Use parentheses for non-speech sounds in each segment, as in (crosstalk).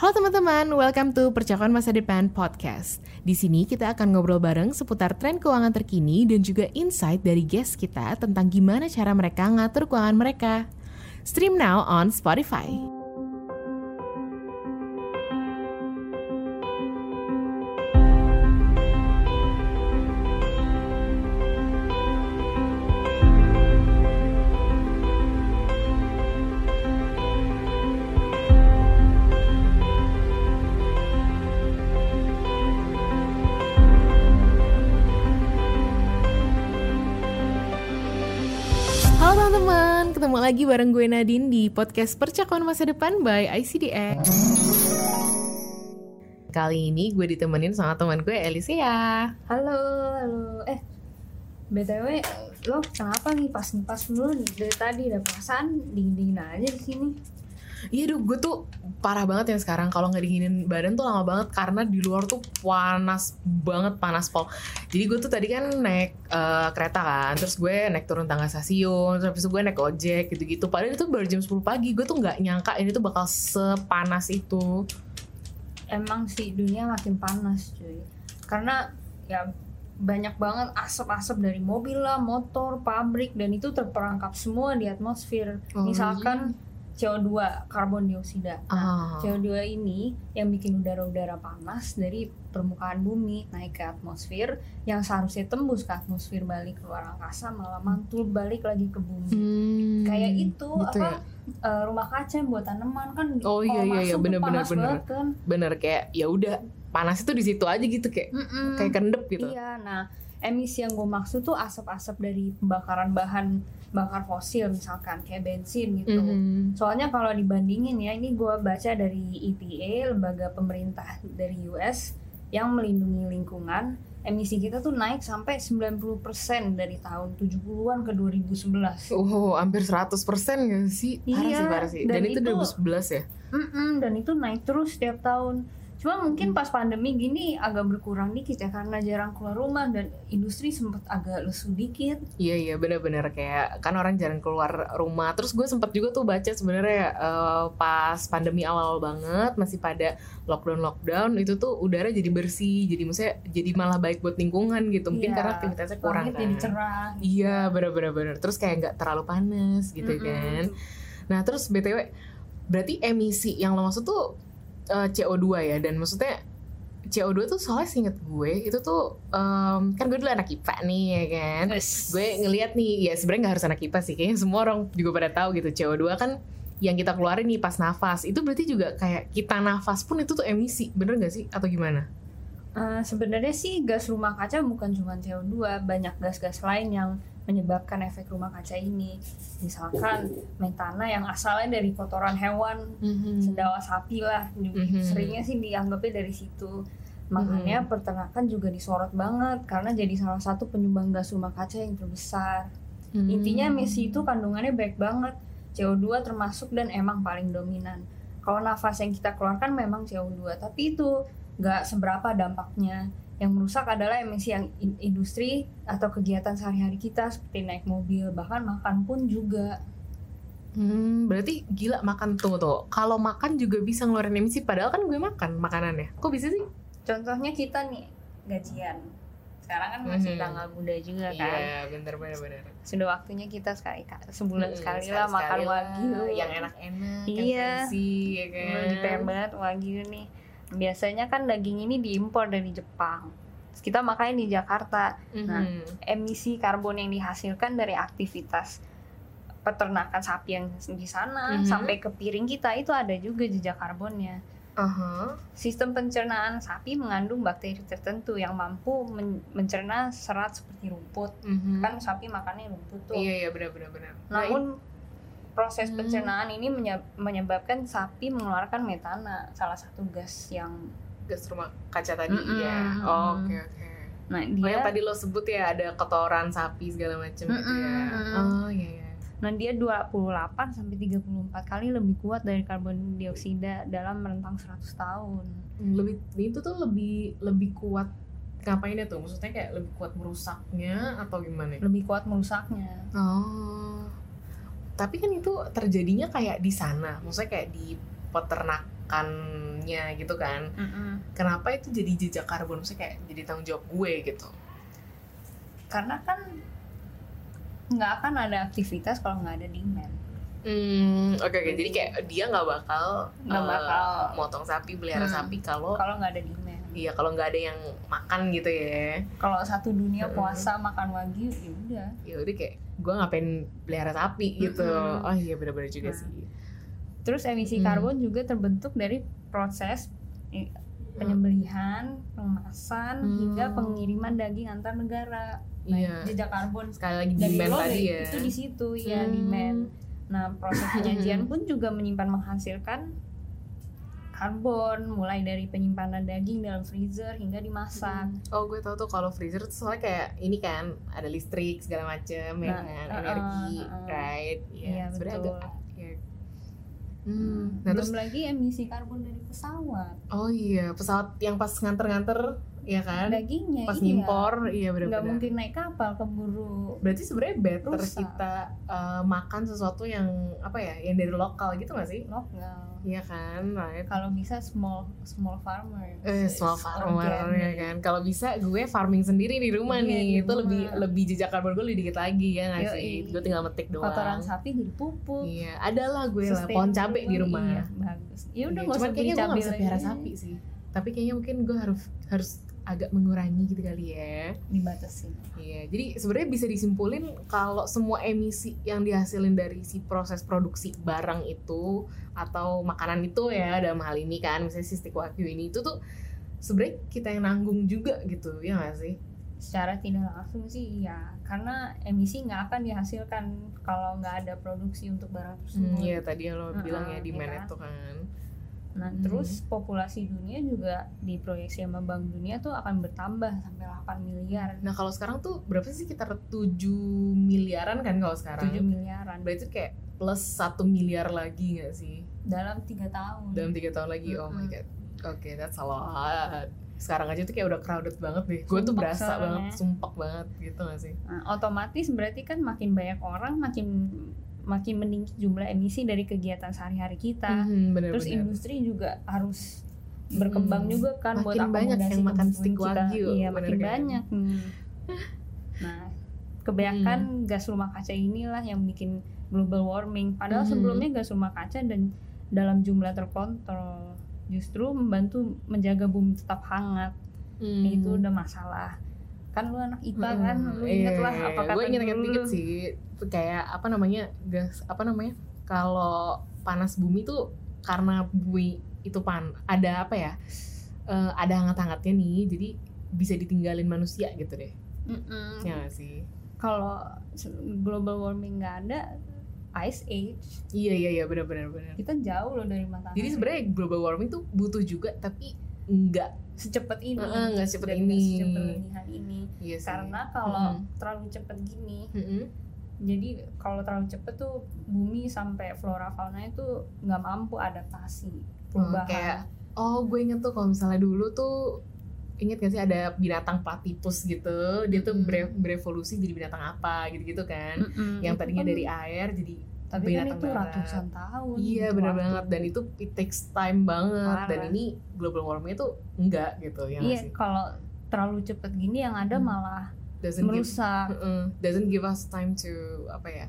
Halo teman-teman, welcome to Percakapan Masa Depan Podcast. Di sini kita akan ngobrol bareng seputar tren keuangan terkini dan juga insight dari guest kita tentang gimana cara mereka ngatur keuangan mereka. Stream now on Spotify. Ketemu lagi bareng gue Nadine di podcast Percakapan Masa Depan by ICDX. Kali ini gue ditemenin sama teman gue Elisea. Halo, halo. Eh, BTW, lo kenapa nih pas pas dulu dari tadi ada perasaan dingin-dingin aja di sini? Iya duh, gue tuh parah banget ya sekarang kalau nggak dinginin badan tuh lama banget karena di luar tuh panas banget panas pol. Jadi gue tuh tadi kan naik eh, kereta kan, terus gue naik turun tangga stasiun, terus habis itu gue naik ojek gitu-gitu. Padahal itu baru jam 10 pagi, gue tuh nggak nyangka ini tuh bakal sepanas itu. Emang sih dunia makin panas, cuy. Karena ya banyak banget asap-asap dari mobil lah, motor, pabrik dan itu terperangkap semua di atmosfer. Oh, Misalkan CO2, karbon dioksida. Ah. CO2 ini yang bikin udara-udara panas dari permukaan bumi naik ke atmosfer yang seharusnya tembus ke atmosfer balik ke luar angkasa malah mantul balik lagi ke bumi. Hmm, Kayak itu gitu apa ya? eh, rumah kaca yang buat tanaman kan Oh, iya, iya, iya, bener, bener, bener. kan. Bener kayak ya udah panas itu di situ aja gitu kayak Mm-mm. kayak kendep gitu. Iya, nah emisi yang gue maksud tuh asap-asap dari pembakaran bahan bakar fosil misalkan kayak bensin gitu. Mhm. Soalnya kalau dibandingin ya, ini gue baca dari EPA, lembaga pemerintah dari US yang melindungi lingkungan, emisi kita tuh naik sampai 90% dari tahun 70-an ke 2011. Oh, hampir 100% gak sih? Parah Iya, sih, parah sih. Dan, dan itu, itu- 2011 ya? Mm-mm, dan itu naik terus setiap tahun. Cuma mungkin pas pandemi gini agak berkurang dikit ya karena jarang keluar rumah dan industri sempat agak lesu dikit. Iya, iya bener-bener kayak kan orang jarang keluar rumah. Terus gue sempat juga tuh baca sebenarnya eh, pas pandemi awal banget masih pada lockdown-lockdown itu tuh udara jadi bersih. Jadi maksudnya jadi malah baik buat lingkungan gitu. Mungkin Iya, karena aktivitasnya kurang kan. jadi cerah. Iya, bener-bener bener. Terus kayak nggak terlalu panas gitu Mm-mm. kan. Nah terus btw, berarti emisi yang lo maksud tuh eh, CO2 ya? Dan maksudnya CO2 tuh soalnya seinget gue itu tuh em, kan gue dulu anak IPA nih ya kan. Yes. Gue ngeliat nih, ya sebenarnya nggak harus anak IPA sih, kayaknya semua orang juga pada tahu gitu CO2 kan yang kita keluarin nih pas nafas itu berarti juga kayak kita nafas pun itu tuh emisi bener gak sih atau gimana? Eh, sebenarnya sih gas rumah kaca bukan cuma CO2, banyak gas-gas lain yang menyebabkan efek rumah kaca ini. Misalkan metana yang asalnya dari kotoran hewan, sendawa sapi lah, Mhm. seringnya sih dianggapnya dari situ. Makanya peternakan juga disorot banget karena jadi salah satu penyumbang gas rumah kaca yang terbesar. Hmm. Intinya emisi itu kandungannya baik banget. CO2 termasuk dan emang paling dominan. Kalau nafas yang kita keluarkan memang CO2, tapi itu nggak seberapa dampaknya. Yang merusak adalah emisi yang in- industri atau kegiatan sehari-hari kita seperti naik mobil, bahkan makan pun juga. Hmm, berarti gila makan tuh tuh. Kalau makan juga bisa ngeluarin emisi padahal kan gue makan makanannya. Kok bisa sih? Contohnya kita nih gajian. Sekarang kan masih Mhm. tanggal muda juga kan. Iya, bener bener bener. Sudah waktunya kita sekali sebulan Hmm, sekali lah makan wagyu yang enak-enak, Iya. yang fancy, ya kan. Lagi pengen banget wagyu nih. Biasanya kan daging ini diimpor dari Jepang. Terus kita makannya di Jakarta. Nah, Mhm. Emisi karbon yang dihasilkan dari aktivitas peternakan sapi yang di sana Mhm. sampai ke piring kita itu ada juga jejak karbonnya. Aha. Sistem pencernaan sapi mengandung bakteri tertentu yang mampu men- mencerna serat seperti rumput. Mhm. Kan sapi makannya rumput tuh. Iya iya benar benar benar. Nah, Namun proses Hmm. pencernaan ini menye- menyebabkan sapi mengeluarkan metana, salah satu gas yang gas rumah kaca tadi Mm-mm, ya. mm-mm. Oh, Oke oke. nah Oh, yang dia tadi lo sebut ya ada kotoran sapi segala macem gitu ya. Mm-mm, mm-mm. Oh iya iya. nah dia 28 sampai 34 kali lebih kuat dari karbon dioksida dalam rentang 100 tahun. Lebih itu tuh lebih lebih kuat ngapainnya tuh? Maksudnya kayak lebih kuat merusaknya atau gimana? Lebih kuat merusaknya. Oh. Tapi kan itu terjadinya kayak di sana, maksudnya kayak di peternak makannya gitu kan kenapa itu jadi jejak karbon maksudnya kayak jadi tanggung jawab gue gitu karena kan nggak akan ada aktivitas kalau nggak ada demand Hmm, oke oke. Jadi kayak dia nggak bakal Nggak eh, bakal. motong sapi, pelihara Hmm. sapi kalau kalau nggak ada demand iya kalau nggak ada yang makan gitu ya. kalau satu dunia puasa makan wagyu ya udah Ya udah kayak gue ngapain pelihara sapi gitu. Mm-mm. Oh iya benar-benar juga Nah. sih. terus emisi Hmm. karbon juga terbentuk dari proses eh, penyembelihan pengemasan Hmm. hingga pengiriman daging antar negara nah, Iya. jejak karbon Sekali lagi dari demand lo tadi ya. itu di situ ya Hmm. demand nah proses penyajian pun juga menyimpan menghasilkan karbon mulai dari penyimpanan daging dalam freezer hingga dimasak Oh gue tau tuh kalau freezer tuh soalnya kayak ini kan ada listrik segala macem ya Nah, kan uh-uh, energi uh-uh. right Iya, sebenarnya betul. agak ya. Hmm. Nah belum terus lagi emisi karbon dari pesawat oh iya pesawat yang pas nganter-nganter ya kan? Dagingnya pas iya. ngimpor iya nggak benar-benar mungkin naik kapal keburu. Berarti sebenarnya better Rusak. kita uh, makan sesuatu yang apa ya yang dari lokal gitu gak sih? Lokal. Iya kan right. Kalau bisa small small farmer. Eh small farmer ya kan. Kalau bisa gue farming sendiri di rumah Iya, nih. di itu rumah. lebih lebih jejak karbon gue lebih dikit lagi ya nggak sih? Gue tinggal metik doang. Kotoran sapi jadi pupuk. Iya ada lah gue lah pohon cabe di rumah. Iya, bagus. Ya udah Iya, nggak usah beli kayaknya gue cabai gak bisa pelihara sapi sih. Tapi kayaknya mungkin gue harus harus agak mengurangi gitu kali ya dibatasin Iya, jadi sebenarnya bisa disimpulin kalau semua emisi yang dihasilin dari si proses produksi barang itu atau makanan itu ya dalam hal ini kan misalnya si stick wagyu ini itu tuh sebenarnya kita yang nanggung juga gitu ya nggak sih? secara tidak langsung sih iya karena emisi nggak akan dihasilkan kalau nggak ada produksi untuk barang Hmm, tersebut Iya tadi yang lo Mm-mm, bilang ya iya demand kan? itu kan. Nah Hmm. terus populasi dunia juga diproyeksi sama bank dunia tuh akan bertambah sampai 8 miliar Nah kalau sekarang tuh berapa sih sekitar 7 miliaran kan kalau sekarang? 7 miliaran Berarti kayak plus satu miliar lagi nggak sih dalam tiga tahun dalam tiga tahun lagi? Oh my god. Oke, that's a lot. Sekarang aja tuh kayak udah crowded banget deh. Gue tuh berasa banget, ya. sumpek banget gitu gak sih? Nah, otomatis berarti kan makin banyak orang makin makin meninggi jumlah emisi dari kegiatan sehari-hari kita. Mhm, bener, Terus bener. industri juga harus berkembang Hmm. juga kan buat Makin banyak akomodasi yang makan kita. wagyu, Iya, bener makin kan? banyak. Hmm. (laughs) Nah, kebanyakan Hmm. gas rumah kaca inilah yang bikin global warming. Padahal Hmm. sebelumnya gas rumah kaca dan dalam jumlah terkontrol justru membantu menjaga bumi tetap hangat. Hmm. Itu udah masalah. Kan lu anak IPA kan, lu Iya, inget lah apa kata gue inget inget dikit sih kayak apa namanya gas apa namanya kalau panas bumi tuh karena bumi itu pan ada apa ya eh, ada hangat-hangatnya nih jadi bisa ditinggalin manusia gitu deh. Mm-mm. ya gak sih? Kalau global warming nggak ada, ice age. Iya iya iya benar benar benar. Kita jauh loh dari matahari. jadi sebenarnya global warming tuh butuh juga tapi enggak secepat ini. Heeh, nggak secepat ini. nggak secepat ini hari ini. iya Karena kalau Mm. terlalu cepet gini, Mm-mm. jadi kalau terlalu cepet tuh bumi sampai flora fauna itu nggak mampu adaptasi perubahan. kayak oh gue inget tuh kalau misalnya dulu tuh inget gak sih ada binatang platypus gitu dia tuh Mm. berevolusi jadi binatang apa gitu-gitu kan Mm-mm. yang Itu tadinya dari air jadi tapi kan itu darat. ratusan tahun. iya bener waktu. banget dan itu it takes time banget dan Parah. ini global warming itu enggak gitu ya Iya, kalau terlalu cepet gini yang ada Hmm. malah doesn't give merusak. Mm-mm. doesn't give us time to apa ya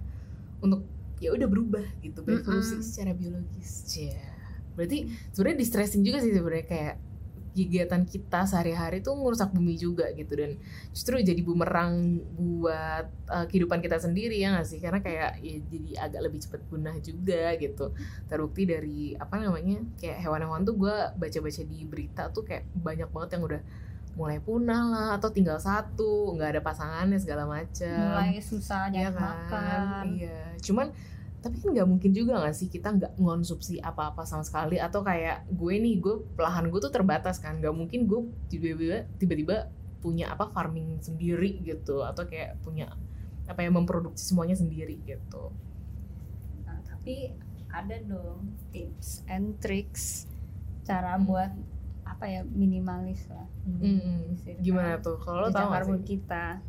untuk ya udah berubah gitu berevolusi Mm-mm. secara biologis ya berarti sebenarnya distressing juga sih sebenarnya kayak kegiatan kita sehari-hari tuh ngerusak bumi juga gitu. Dan justru jadi bumerang buat uh, kehidupan kita sendiri ya nggak sih? Karena kayak ya jadi agak lebih cepat punah juga gitu. Terbukti dari apa namanya kayak hewan-hewan tuh gue baca-baca di berita tuh kayak banyak banget yang udah mulai punah lah atau tinggal satu nggak ada pasangannya segala macam mulai susah Iya nyari makan. Iya. Cuman tapi kan nggak mungkin juga nggak sih kita nggak ngonsumsi apa-apa sama sekali atau kayak gue nih gue lahan gue tuh terbatas kan nggak mungkin gue tiba-tiba tiba-tiba punya apa farming sendiri gitu atau kayak punya apa ya memproduksi semuanya sendiri gitu. Nah, tapi ada dong tips and tricks cara Hmm. buat apa ya minimalis lah. Hmm, Gimana tuh kalau lo karbon sih? kita.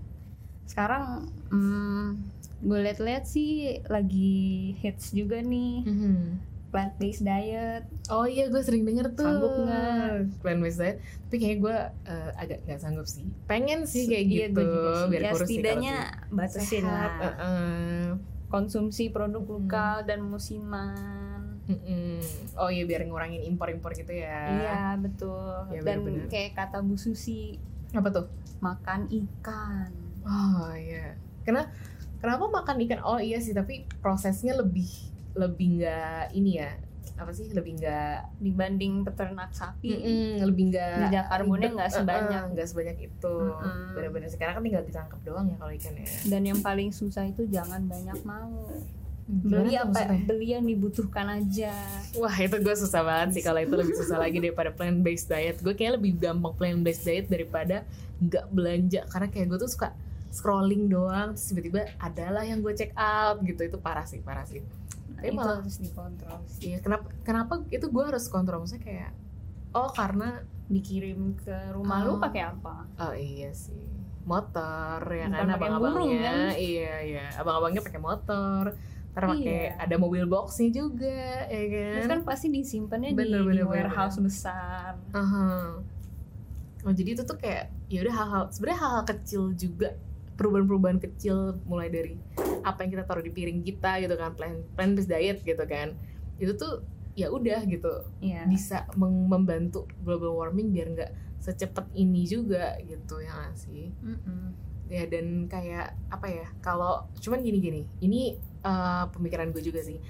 Sekarang hmm, gue liat-liat sih lagi hits juga nih Mhm. plant based diet Oh iya gue sering denger tuh Sanggup nggak? Plan based diet Tapi kayaknya gue eh, agak gak sanggup sih Pengen sih kayak Iya, gitu sih. Biar ya kurus sih setidaknya batasin lah Heeh. konsumsi produk Hmm. lokal dan musiman Mm-mm. Oh iya biar ngurangin impor-impor gitu ya iya betul Iya, dan benar-benar. kayak kata Bu Susi Apa tuh? makan ikan Oh iya Karena Kenapa makan ikan? Oh iya sih Tapi prosesnya lebih Lebih nggak Ini ya. Apa sih? Lebih nggak dibanding peternak sapi. Mm-mm, lebih nggak Jejak karbonnya nggak sebanyak. Nggak sebanyak itu. Mm-mm. bener-bener. Sekarang kan tinggal ditangkap doang ya kalau ikan ya dan yang paling susah itu jangan banyak mau. Gimana beli tuh apa? maksudnya? beli yang dibutuhkan aja. Wah itu gue susah banget sih kalau itu lebih susah lagi daripada plant based diet. Gue kayak lebih gampang plant based diet daripada nggak belanja. Karena kayak gue tuh suka scrolling doang terus tiba-tiba adalah yang gue check out gitu. Itu parah sih parah sih. Nah, Tapi itu malah- harus dikontrol sih. Iya kenapa kenapa itu gue harus kontrol? Maksudnya kayak oh karena dikirim ke rumah Oh. lu pakai apa? Oh iya sih. Motor ya Bukan kan abang-abangnya. kan? iya iya. Abang-abangnya pakai motor. Ntar pakai Iya. ada mobil boxnya juga ya kan, Terus kan pasti disimpannya di, Bener, di bener, bener, warehouse besar. Aha. oh jadi itu tuh kayak ya udah hal-hal sebenarnya hal-hal kecil juga perubahan-perubahan kecil mulai dari apa yang kita taruh di piring kita gitu kan plan plan based diet gitu kan. Itu tuh ya udah gitu. Iya. bisa membantu global warming biar nggak secepat ini juga gitu ya nggak sih? Mm-mm. ya dan kayak apa ya kalau cuman gini gini ini eh, pemikiran gue juga sih.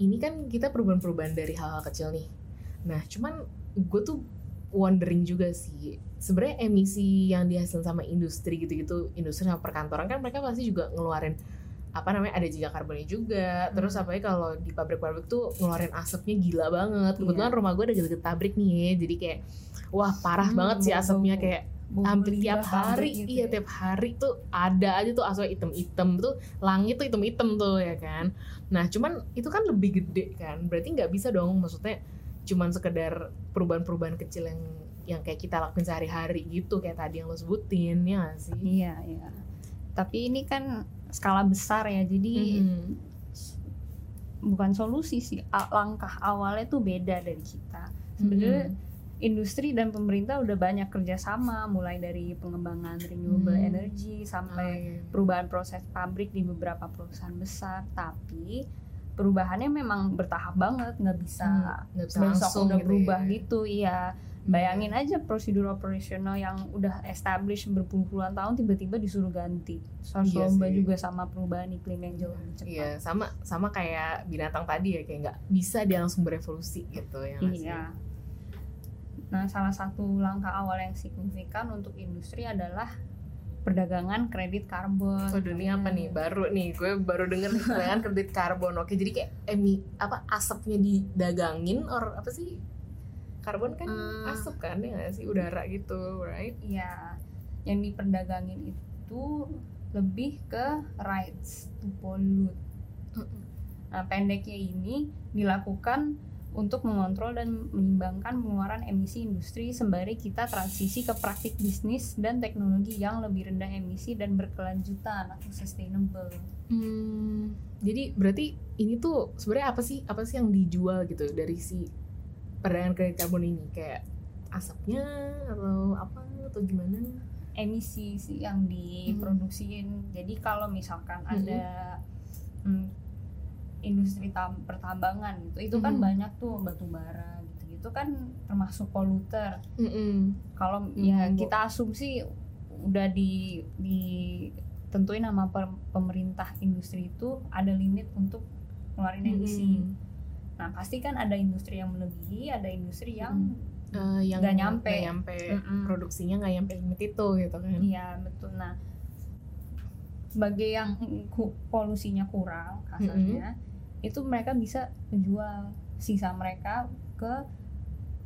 Ini kan kita perubahan-perubahan dari hal-hal kecil nih. Nah cuman gue tuh wondering juga sih sebenarnya emisi yang dihasilkan sama industri gitu-gitu industri sama perkantoran kan mereka pasti juga ngeluarin apa namanya ada jejak karbonnya juga terus Hmm. apalagi kalau di pabrik-pabrik tuh ngeluarin asapnya gila banget kebetulan Iya. rumah gue ada deket pabrik nih ya jadi kayak wah parah Hmm, banget sih asapnya kayak hampir tiap hari gitu iya ya. tiap hari tuh ada aja tuh asal item-item tuh langit tuh item-item tuh ya kan nah cuman itu kan lebih gede kan berarti nggak bisa dong maksudnya cuman sekedar perubahan-perubahan kecil yang yang kayak kita lakuin sehari-hari gitu kayak tadi yang lo sebutin ya sih Iya, iya. Tapi ini kan skala besar ya, jadi Mhm. bukan solusi sih. Langkah awalnya tuh beda dari kita. Sebenarnya Mhm. industri dan pemerintah udah banyak kerjasama, mulai dari pengembangan renewable Hmm. energy Oh, sampai iya. perubahan proses pabrik di beberapa perusahaan besar. Tapi perubahannya memang bertahap banget, nggak bisa Hmm, nggak bisa besok langsung udah gitu berubah ya. gitu. Iya. Bayangin aja prosedur operasional yang udah established berpuluh-puluhan tahun tiba-tiba disuruh ganti. Harus Iya lomba juga sama perubahan iklim yang jauh lebih cepat. Iya, sama sama kayak binatang tadi ya kayak nggak bisa dia langsung berevolusi gitu ya? Iya. Nah, salah satu langkah awal yang signifikan untuk industri adalah perdagangan kredit karbon. Waduh ini apa nih baru nih gue baru denger perdagangan kredit karbon oke jadi kayak emi apa asapnya didagangin or apa sih karbon kan Hmm. asap kan ya nggak sih udara gitu right Iya. Yang diperdagangin itu lebih ke rights to pollute. Nah, pendeknya ini dilakukan untuk mengontrol dan menyimbangkan pengeluaran emisi industri sembari kita transisi ke praktik bisnis dan teknologi yang lebih rendah emisi dan berkelanjutan atau sustainable. Hmm, jadi berarti ini tuh sebenarnya apa sih apa sih yang dijual gitu dari si perdagangan kredit karbon ini kayak asapnya atau apa atau gimana Emisi sih yang diproduksiin. Jadi kalau misalkan Mhm. ada mm, industri tam- pertambangan gitu, itu kan Mhm. banyak tuh batu bara gitu-gitu kan termasuk poluter. Mm-mm. kalau Hmm, ya kita asumsi udah di ditentuin sama per- pemerintah industri itu ada limit untuk ngeluarin emisi. Mm-mm. Nah pasti kan ada industri yang melebihi, ada industri yang Eh, yang Nggak nyampe. nggak nyampe Mm-mm. produksinya nggak nyampe limit itu gitu kan iya betul. Nah sebagai yang ku- polusinya kurang kasarnya, itu mereka bisa menjual sisa mereka ke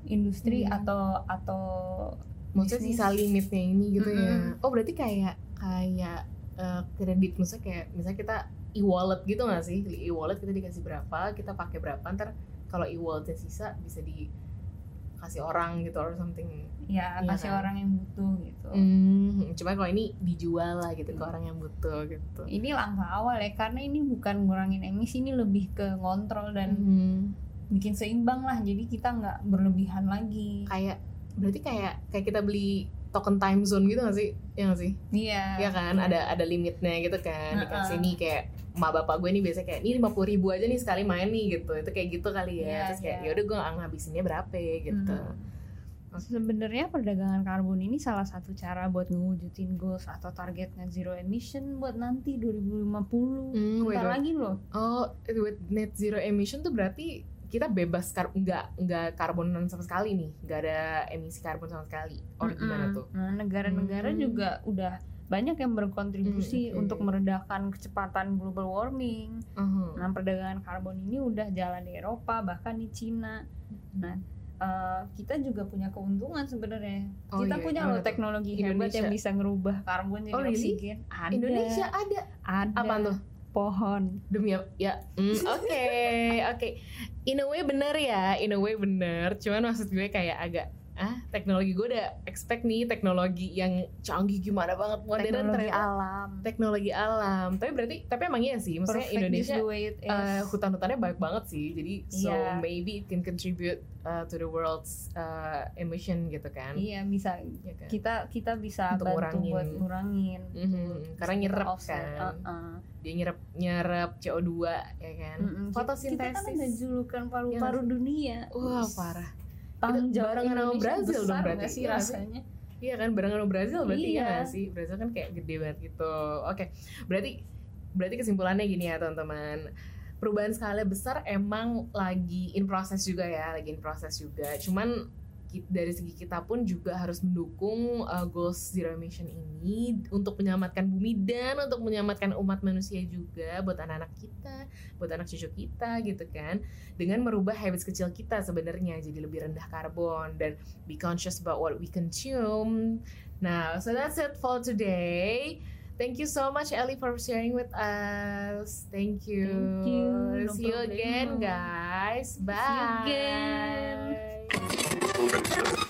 industri Hmm. atau atau maksudnya bisnis. sisa limitnya ini gitu ya Mm-mm. oh berarti kayak kayak eh, kredit maksudnya kayak misalnya kita e-wallet gitu nggak sih e-wallet kita dikasih berapa kita pakai berapa ntar kalau e-walletnya sisa bisa di kasih orang gitu or something. Ya Iya kasih kan? orang yang butuh gitu. Hmm, cuma kalau ini dijual lah gitu ke orang yang butuh gitu. Ini langkah awal ya karena ini bukan ngurangin emisi ini lebih ke ngontrol dan Mhm. bikin seimbang lah. Jadi kita nggak berlebihan lagi. Kayak berarti kayak kayak kita beli token time zone gitu gak sih? Ya gak sih? Iya. Iya kan? Ada ada limitnya gitu kan? Dikasih nih kayak emak bapak gue nih biasanya kayak ini lima puluh ribu aja nih sekali main nih gitu. Itu kayak gitu kali ya. Iya, terus kayak iya. ya udah gue nggak ngabisinnya berapa gitu. Hmm. sebenarnya perdagangan karbon ini salah satu cara buat ngewujudin goals atau target net zero emission buat nanti 2050 Hmm, Bentar wait. lagi loh. Oh with net zero emission tuh berarti kita bebas kar nggak nggak karbonan sama sekali nih nggak ada emisi karbon sama sekali oh gimana Mm-mm. tuh Nah, negara-negara Hmm. juga udah banyak yang berkontribusi Hmm, oke. untuk meredakan kecepatan global warming. Mhm. Nah, perdagangan karbon ini udah jalan di Eropa, bahkan di Cina. Nah, eh, kita juga punya keuntungan sebenarnya. Oh kita iya, punya gimana loh teknologi hebat Indonesia. yang bisa ngerubah karbon jadi Oh, really? oksigen. Ada. Indonesia ada ada. apa tuh Pohon. demi apa? ya mm, oke oke in a way bener ya in a way bener cuman maksud gue kayak agak ah teknologi gue udah expect nih teknologi yang canggih gimana banget modern teknologi ternyata alam. teknologi alam tapi berarti tapi emang iya sih maksudnya Perfect Indonesia eh, hutan-hutannya banyak banget sih jadi so Iya. maybe it can contribute uh, to the world's uh, emission gitu kan Iya bisa Iya kan? kita kita bisa Untuk bantu ngurangin. buat ngurangin Mhm, karena Bisa nyerap offset. kan. Uh-uh. dia nyerap nyerap CO2 ya kan Mm-mm. Kita- fotosintesis kita kan ada julukan Iya paru-paru nggak dunia wah parah tanggung Itu barengan sama Brazil dong berarti. sih rasanya? Iya kan barengan sama Brazil berarti Iya. ya sih? Brazil kan kayak gede banget gitu. Oke berarti berarti kesimpulannya gini ya teman-teman. Perubahan skala besar emang lagi in proses juga ya lagi in proses juga. Cuman dari segi kita pun juga harus mendukung uh, goals zero emission ini untuk menyelamatkan bumi dan untuk menyelamatkan umat manusia juga buat anak-anak kita, buat anak cucu kita gitu kan. Dengan merubah habits kecil kita sebenarnya jadi lebih rendah karbon dan be conscious about what we consume. Nah, so that's it for today. Thank you so much Ellie for sharing with us. Thank you. Thank you. No See you again guys. Bye. See you again. Princess.